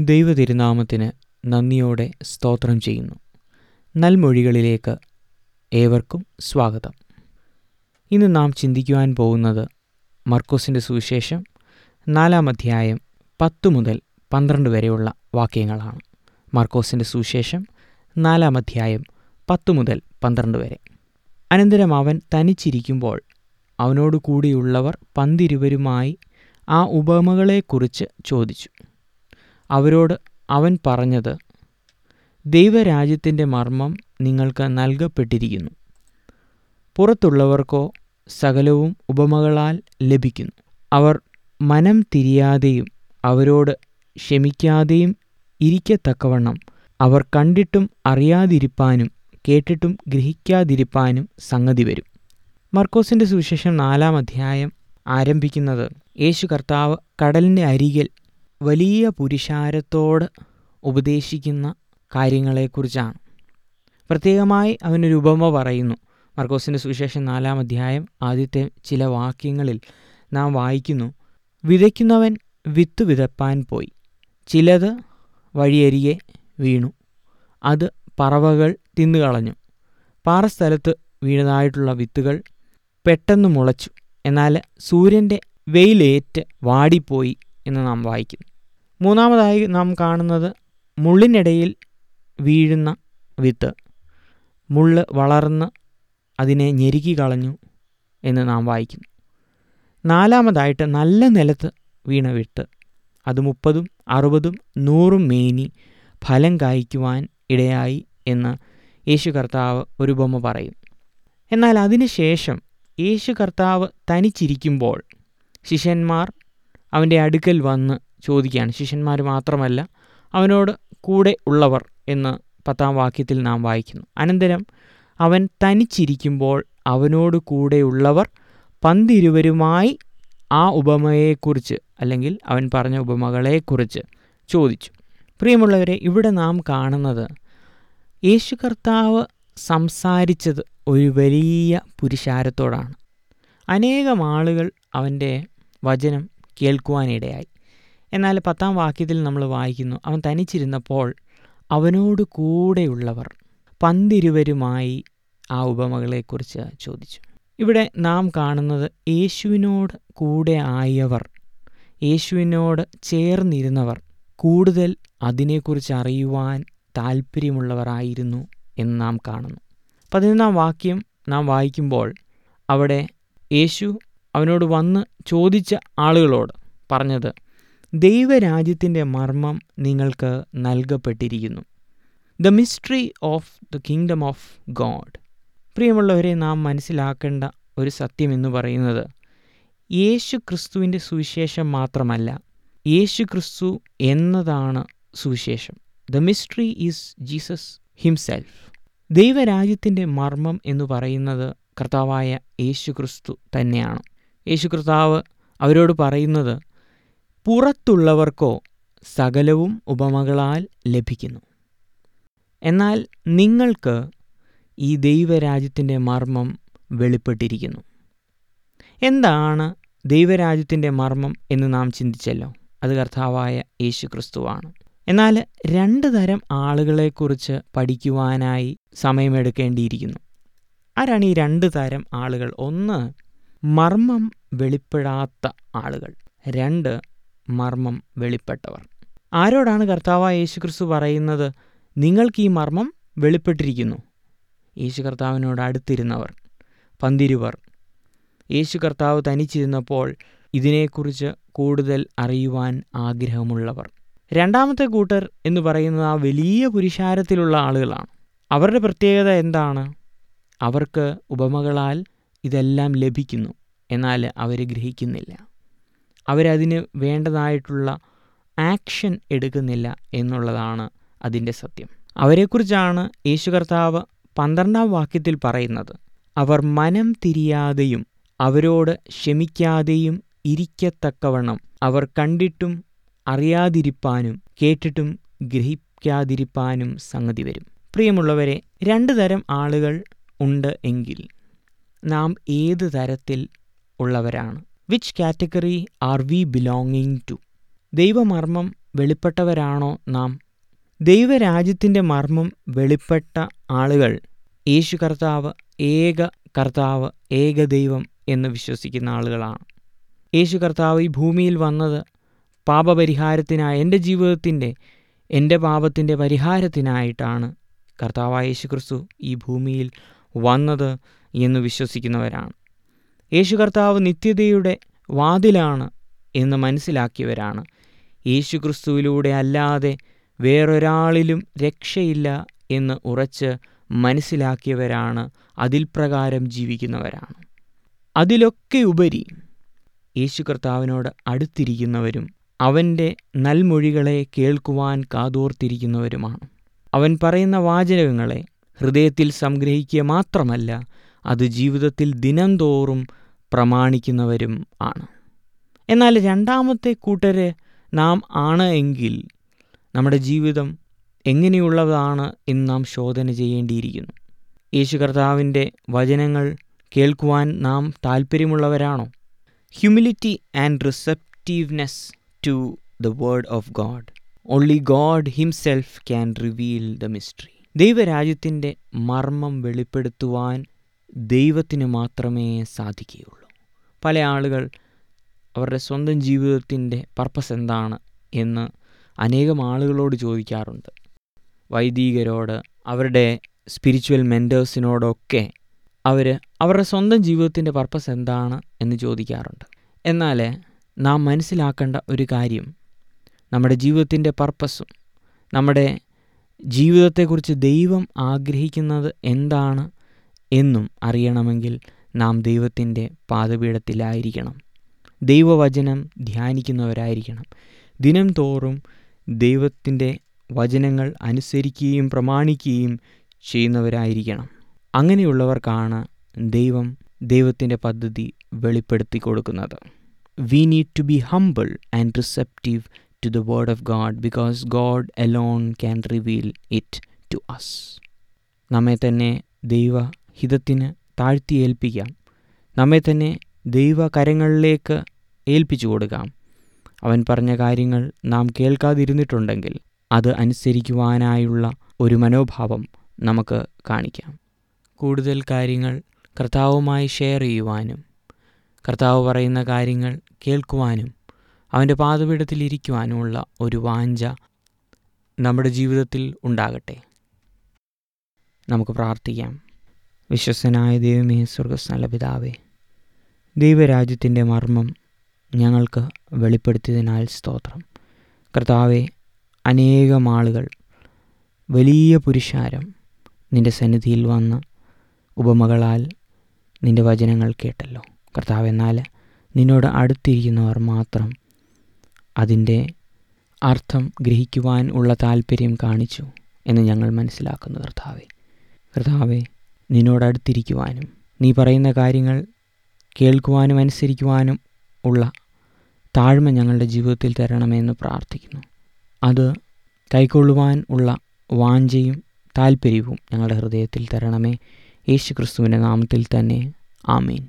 ദൈവതിരുനാമത്തിന് നന്ദിയോടെ സ്തോത്രം ചെയ്യുന്നു. നൽമൊഴികളിലേക്ക് ഏവർക്കും സ്വാഗതം. ഇന്ന് നാം ചിന്തിക്കുവാൻ പോകുന്നത് മർക്കോസിന്റെ സുവിശേഷം നാലാം അധ്യായം പത്ത് മുതൽ പന്ത്രണ്ട് വരെയുള്ള വാക്യങ്ങളാണ്. മർക്കോസിന്റെ സുവിശേഷം നാലാം അധ്യായം പത്ത് മുതൽ പന്ത്രണ്ട് വരെ. അനന്തരം അവൻ തനിച്ചിരിക്കുമ്പോൾ അവനോട് കൂടിയുള്ളവർ പന്തിരുവരുമായി ആ ഉപമകളെക്കുറിച്ച് ചോദിച്ചു. അവരോട് അവൻ പറഞ്ഞത് ദൈവരാജ്യത്തിന്റെ മർമ്മം നിങ്ങൾക്ക് നൽകപ്പെട്ടിരിക്കുന്നു. പുറത്തുള്ളവർക്കോ സകലവും ഉപമകളാൽ ലഭിക്കുന്നു. അവർ മനം തിരിയാതെയും അവരോട് ക്ഷമിക്കാതെയും ഇരിക്കത്തക്കവണ്ണം അവർ കണ്ടിട്ടും അറിയാതിരിപ്പാനും കേട്ടിട്ടും ഗ്രഹിക്കാതിരിപ്പാനും സംഗതി വരും. മർക്കോസിന്റെ സുവിശേഷം നാലാം അധ്യായം ആരംഭിക്കുന്നത് യേശു കർത്താവ് കടലിന്റെ അരികിൽ വലിയ പുരുഷാരത്തോട് ഉപദേശിക്കുന്ന കാര്യങ്ങളെക്കുറിച്ചാണ്. പ്രത്യേകമായി അവനൊരു ഉപമ പറയുന്നു. മർക്കോസിന്റെ സുവിശേഷം നാലാം അധ്യായം ആദ്യത്തെ ചില വാക്യങ്ങളിൽ നാം വായിക്കുന്നു. വിതയ്ക്കുന്നവൻ വിത്ത് വിതപ്പാൻ പോയി. ചിലത് വഴിയരികെ വീണു. അത് പറവകൾ തിന്നുകളഞ്ഞു പാറസ്ഥലത്ത് വീണതായിട്ടുള്ള വിത്തുകൾ പെട്ടെന്ന് മുളച്ചു. എന്നാൽ സൂര്യന്റെ വെയിലേറ്റ് വാടിപ്പോയി എന്ന് നാം വായിക്കുന്നു. മൂന്നാമതായി നാം കാണുന്നത് മുള്ളിനിടയിൽ വീഴുന്ന വിത്ത്. മുള്ള് വളർന്ന് അതിനെ ഞെരുക്കി കളഞ്ഞു എന്ന് നാം വായിക്കുന്നു. നാലാമതായിട്ട് നല്ല നിലത്ത് വീണ വിത്ത്. അത് മുപ്പതും അറുപതും നൂറും മേനി ഫലം കായ്ക്കുവാൻ ഇടയായി എന്ന് യേശു കർത്താവ് ഒരു ബൊമ്മ പറയും. എന്നാൽ അതിനുശേഷം യേശു കർത്താവ് തനിച്ചിരിക്കുമ്പോൾ ശിഷ്യന്മാർ അവന്റെ അടുക്കൽ വന്ന് ചോദിക്കുകയാണ്. ശിഷ്യന്മാർ മാത്രമല്ല അവനോട് കൂടെ ഉള്ളവർ എന്ന് പത്താം വാക്യത്തിൽ നാം വായിക്കുന്നു. അനന്തരം അവൻ തനിച്ചിരിക്കുമ്പോൾ അവനോട് കൂടെയുള്ളവർ പന്തിരുവരുമായി ആ ഉപമയെക്കുറിച്ച് അല്ലെങ്കിൽ അവൻ പറഞ്ഞ ഉപമകളെക്കുറിച്ച് ചോദിച്ചു. പ്രിയമുള്ളവരെ ഇവിടെ നാം കാണുന്നത് യേശു കർത്താവ് സംസാരിച്ചത് ഒരു വലിയ പുരുഷാരത്തോടാണ്. അനേകം ആളുകൾ അവന്റെ വചനം കേൾക്കുവാനിടയായി. എന്നാൽ പത്താം വാക്യത്തിൽ നമ്മൾ വായിക്കുന്നു അവൻ തനിച്ചിരുന്നപ്പോൾ അവനോട് കൂടെയുള്ളവർ പന്തിരുവരുമായി ആ ഉപമകളെക്കുറിച്ച് ചോദിച്ചു. ഇവിടെ നാം കാണുന്നത് യേശുവിനോട് കൂടെ ആയവർ യേശുവിനോട് ചേർന്നിരുന്നവർ കൂടുതൽ അതിനെക്കുറിച്ച് അറിയുവാൻ താല്പര്യമുള്ളവരായിരുന്നു എന്ന് നാം കാണുന്നു. പതിനൊന്നാം വാക്യം നാം വായിക്കുമ്പോൾ അവിടെ യേശു അവനോട് വന്ന് ചോദിച്ച ആളുകളോട് പറഞ്ഞത് ദൈവരാജ്യത്തിന്റെ മർമ്മം നിങ്ങൾക്ക് നൽകപ്പെട്ടിരിക്കുന്നു. The mystery of the kingdom of God പ്രിയമുള്ളവരെ നാം മനസ്സിലാക്കേണ്ട ഒരു സത്യം എന്ന് പറയുന്നത് യേശു ക്രിസ്തുവിന്റെ സുവിശേഷം മാത്രമല്ല യേശു ക്രിസ്തു എന്നതാണ് സുവിശേഷം. The mystery is Jesus himself ദൈവരാജ്യത്തിന്റെ മർമ്മം എന്ന് പറയുന്നത് കർത്താവായ യേശു ക്രിസ്തു തന്നെയാണ്. യേശു കർത്താവ് അവരോട് പറയുന്നത് പുറത്തുള്ളവർക്കോ സകലവും ഉപമകളാൽ ലഭിക്കുന്നു. എന്നാൽ നിങ്ങൾക്ക് ഈ ദൈവരാജ്യത്തിന്റെ മർമ്മം വെളിപ്പെട്ടിരിക്കുന്നു. എന്താണ് ദൈവരാജ്യത്തിന്റെ മർമ്മം എന്ന് നാം ചിന്തിച്ചല്ലോ? അത് കർത്താവായ യേശു ക്രിസ്തുവാണ് എന്നാൽ രണ്ട് തരം ആളുകളെക്കുറിച്ച് പഠിക്കുവാനായി സമയമെടുക്കേണ്ടിയിരിക്കുന്നു. ആരാണ് ഈ രണ്ട് തരം ആളുകൾ? ഒന്ന് മർമ്മം വെളിപ്പെടാത്ത ആളുകൾ. രണ്ട് മർമ്മം വെളിപ്പെട്ടവർ. ആരോടാണ് കർത്താവായ യേശുക്രിസ്തു പറയുന്നത്? നിങ്ങൾക്ക് ഈ മർമ്മം വെളിപ്പെട്ടിരിക്കുന്നു. യേശു കർത്താവിനോട് അടുത്തിരുന്നവർ പന്തിരുവർ. യേശു കർത്താവ് തനിച്ചിരുന്നപ്പോൾ ഇതിനെക്കുറിച്ച് കൂടുതൽ അറിയുവാൻ ആഗ്രഹമുള്ളവർ. രണ്ടാമത്തെ കൂട്ടർ എന്ന് പറയുന്നത് ആ വലിയ പുരുഷാരത്തിലുള്ള ആളുകളാണ്. അവരുടെ പ്രത്യേകത എന്താണ്? അവർക്ക് ഉപമകളാൽ ഇതെല്ലാം ലഭിക്കുന്നു. എന്നാൽ അവർ ഗ്രഹിക്കുന്നില്ല. അവരതിന് വേണ്ടതായിട്ടുള്ള ആക്ഷൻ എടുക്കുന്നില്ല എന്നുള്ളതാണ് അതിന്റെ സത്യം. അവരെക്കുറിച്ചാണ് യേശു കർത്താവ് പന്ത്രണ്ടാം വാക്യത്തിൽ പറയുന്നത്. അവർ മനം തിരിയാതെയും അവരോട് ക്ഷമിക്കാതെയും ഇരിക്കത്തക്കവണ്ണം അവർ കണ്ടിട്ടും അറിയാതിരിപ്പാനും കേട്ടിട്ടും ഗ്രഹിക്കാതിരിപ്പാനും സംഗതി വരും. പ്രിയമുള്ളവരെ രണ്ട് തരം ആളുകൾ ഉണ്ട് എങ്കിൽ നാം ഏത് തരത്തിൽ ഉള്ളവരാണ്? Which category are we belonging to ദൈവമർമ്മം വെളിപ്പെട്ടവരാണോ നാം? ദൈവരാജ്യത്തിന്റെ മർമ്മം വെളിപ്പെട്ട ആളുകൾ യേശു കർത്താവ് ഏക കർത്താവ് ഏക ദൈവം എന്ന് വിശ്വസിക്കുന്ന ആളുകളാണ്. യേശു കർത്താവ് ഈ ഭൂമിയിൽ വന്നത് പാപപരിഹാരത്തിനായി എന്റെ ജീവിതത്തിന്റെ എന്റെ പാപത്തിന്റെ പരിഹാരത്തിനായിട്ടാണ് കർത്താവായ യേശു ക്രിസ്തു ഈ ഭൂമിയിൽ വന്നത് എന്ന് വിശ്വസിക്കുന്നവരാണ്. യേശു കർത്താവ് നിത്യതയുടെ വാതിലാണ് എന്ന് മനസ്സിലാക്കിയവരാണ്. യേശു ക്രിസ്തുവിലൂടെ അല്ലാതെ വേറൊരാളിലും രക്ഷയില്ല എന്ന് ഉറച്ച് മനസ്സിലാക്കിയവരാണ് അതിൽ പ്രകാരം ജീവിക്കുന്നവരാണ്. അതിലൊക്കെ ഉപരി യേശു കർത്താവിനോട് അടുത്തിരിക്കുന്നവരും അവന്റെ നൽമൊഴികളെ കേൾക്കുവാൻ കാതോർത്തിരിക്കുന്നവരുമാണ്. അവൻ പറയുന്ന വാചകങ്ങളെ ഹൃദയത്തിൽ സംഗ്രഹിക്കുക മാത്രമല്ല അത് ജീവിതത്തിൽ ദിനം തോറും പ്രമാണിക്കുന്നവരും ആണ്. എന്നാൽ രണ്ടാമത്തെ കൂട്ടര് നാം ആണ് എങ്കിൽ നമ്മുടെ ജീവിതം എങ്ങനെയുള്ളതാണ് എന്ന് നാം ശോധന ചെയ്യേണ്ടിയിരിക്കുന്നു. യേശു കർത്താവിന്റെ വചനങ്ങൾ കേൾക്കുവാൻ നാം താല്പര്യമുള്ളവരാണോ humility and receptiveness to the word of God only God himself can reveal the mystery ദൈവരാജ്യത്തിന്റെ മർമ്മം വെളിപ്പെടുത്തുവാൻ ദൈവത്തിന് മാത്രമേ സാധിക്കുകയുള്ളൂ. പല ആളുകൾ അവരുടെ സ്വന്തം ജീവിതത്തിന്റെ പർപ്പസ് എന്താണ് എന്ന് അനേകം ആളുകളോട് ചോദിക്കാറുണ്ട്. വൈദികരോട് അവരുടെ സ്പിരിച്വൽ മെന്റേഴ്സിനോടൊക്കെ അവർ അവരുടെ സ്വന്തം ജീവിതത്തിന്റെ പർപ്പസ് എന്താണ് എന്ന് ചോദിക്കാറുണ്ട്. എന്നാൽ നാം മനസ്സിലാക്കേണ്ട ഒരു കാര്യം നമ്മുടെ ജീവിതത്തിന്റെ പർപ്പസും നമ്മുടെ ജീവിതത്തെക്കുറിച്ച് ദൈവം ആഗ്രഹിക്കുന്നത് എന്താണ് എന്നും അറിയണമെങ്കിൽ നാം ദൈവത്തിന്റെ പാതപീഠത്തിലായിരിക്കണം ദൈവവചനം ധ്യാനിക്കുന്നവരായിരിക്കണം. ദിനം തോറും ദൈവത്തിന്റെ വചനങ്ങൾ അനുസരിക്കുകയും പ്രമാണിക്കുകയും ചെയ്യുന്നവരായിരിക്കണം. അങ്ങനെയുള്ളവർക്കാണ് ദൈവം ദൈവത്തിന്റെ പദ്ധതി വെളിപ്പെടുത്തി കൊടുക്കുന്നത്. We need to be humble and receptive to the word of God because God alone can reveal it to us നമ്മെ തന്നെ ദൈവഹിതത്തിന് താഴ്ത്തി ഏൽപ്പിക്കാം നമ്മെ തന്നെ ദൈവ കരങ്ങളിലേക്ക് ഏൽപ്പിച്ചു കൊടുക്കാം. അവൻ പറഞ്ഞ കാര്യങ്ങൾ നാം കേൾക്കാതിരുന്നിട്ടുണ്ടെങ്കിൽ അത് അനുസരിക്കുവാനായുള്ള ഒരു മനോഭാവം നമുക്ക് കാണിക്കാം. കൂടുതൽ കാര്യങ്ങൾ കർത്താവുമായി ഷെയർ ചെയ്യുവാനും കർത്താവ് പറയുന്ന കാര്യങ്ങൾ കേൾക്കുവാനും അവന്റെ പാതപീഠത്തിലിരിക്കുവാനുമുള്ള ഒരു വാഞ്ച നമ്മുടെ ജീവിതത്തിൽ ഉണ്ടാകട്ടെ. നമുക്ക് പ്രാർത്ഥിക്കാം. വിശ്വസനായ ദൈവമേ സ്വർഗസ്നല പിതാവേ ദൈവരാജ്യത്തിന്റെ മർമ്മം ഞങ്ങൾക്ക് വെളിപ്പെടുത്തിയതിനാൽ സ്തോത്രം. കർത്താവെ അനേകം ആളുകൾ വലിയ പുരുഷാരം നിന്റെ സന്നിധിയിൽ വന്ന് ഉപമകളാൽ നിന്റെ വചനങ്ങൾ കേട്ടല്ലോ. കർത്താവ് എന്നാൽ നിന്നോട് അടുത്തിരിക്കുന്നവർ മാത്രം അതിന്റെ അർത്ഥം ഗ്രഹിക്കുവാൻ ഉള്ള താല്പര്യം കാണിച്ചു എന്ന് ഞങ്ങൾ മനസ്സിലാക്കുന്നു കർത്താവെ. കർത്താവെ നിന്നോടടുത്തിരിക്കുവാനും നീ പറയുന്ന കാര്യങ്ങൾ കേൾക്കുവാനും അനുസരിക്കുവാനും ഉള്ള താഴ്മ ഞങ്ങളുടെ ജീവിതത്തിൽ തരണമെന്ന് പ്രാർത്ഥിക്കുന്നു. അത് കൈക്കൊള്ളുവാൻ ഉള്ള വാഞ്ചയും താല്പര്യവും ഞങ്ങളുടെ ഹൃദയത്തിൽ തരണമേ. യേശു ക്രിസ്തുവിന്റെ നാമത്തിൽ തന്നെ. ആമീൻ.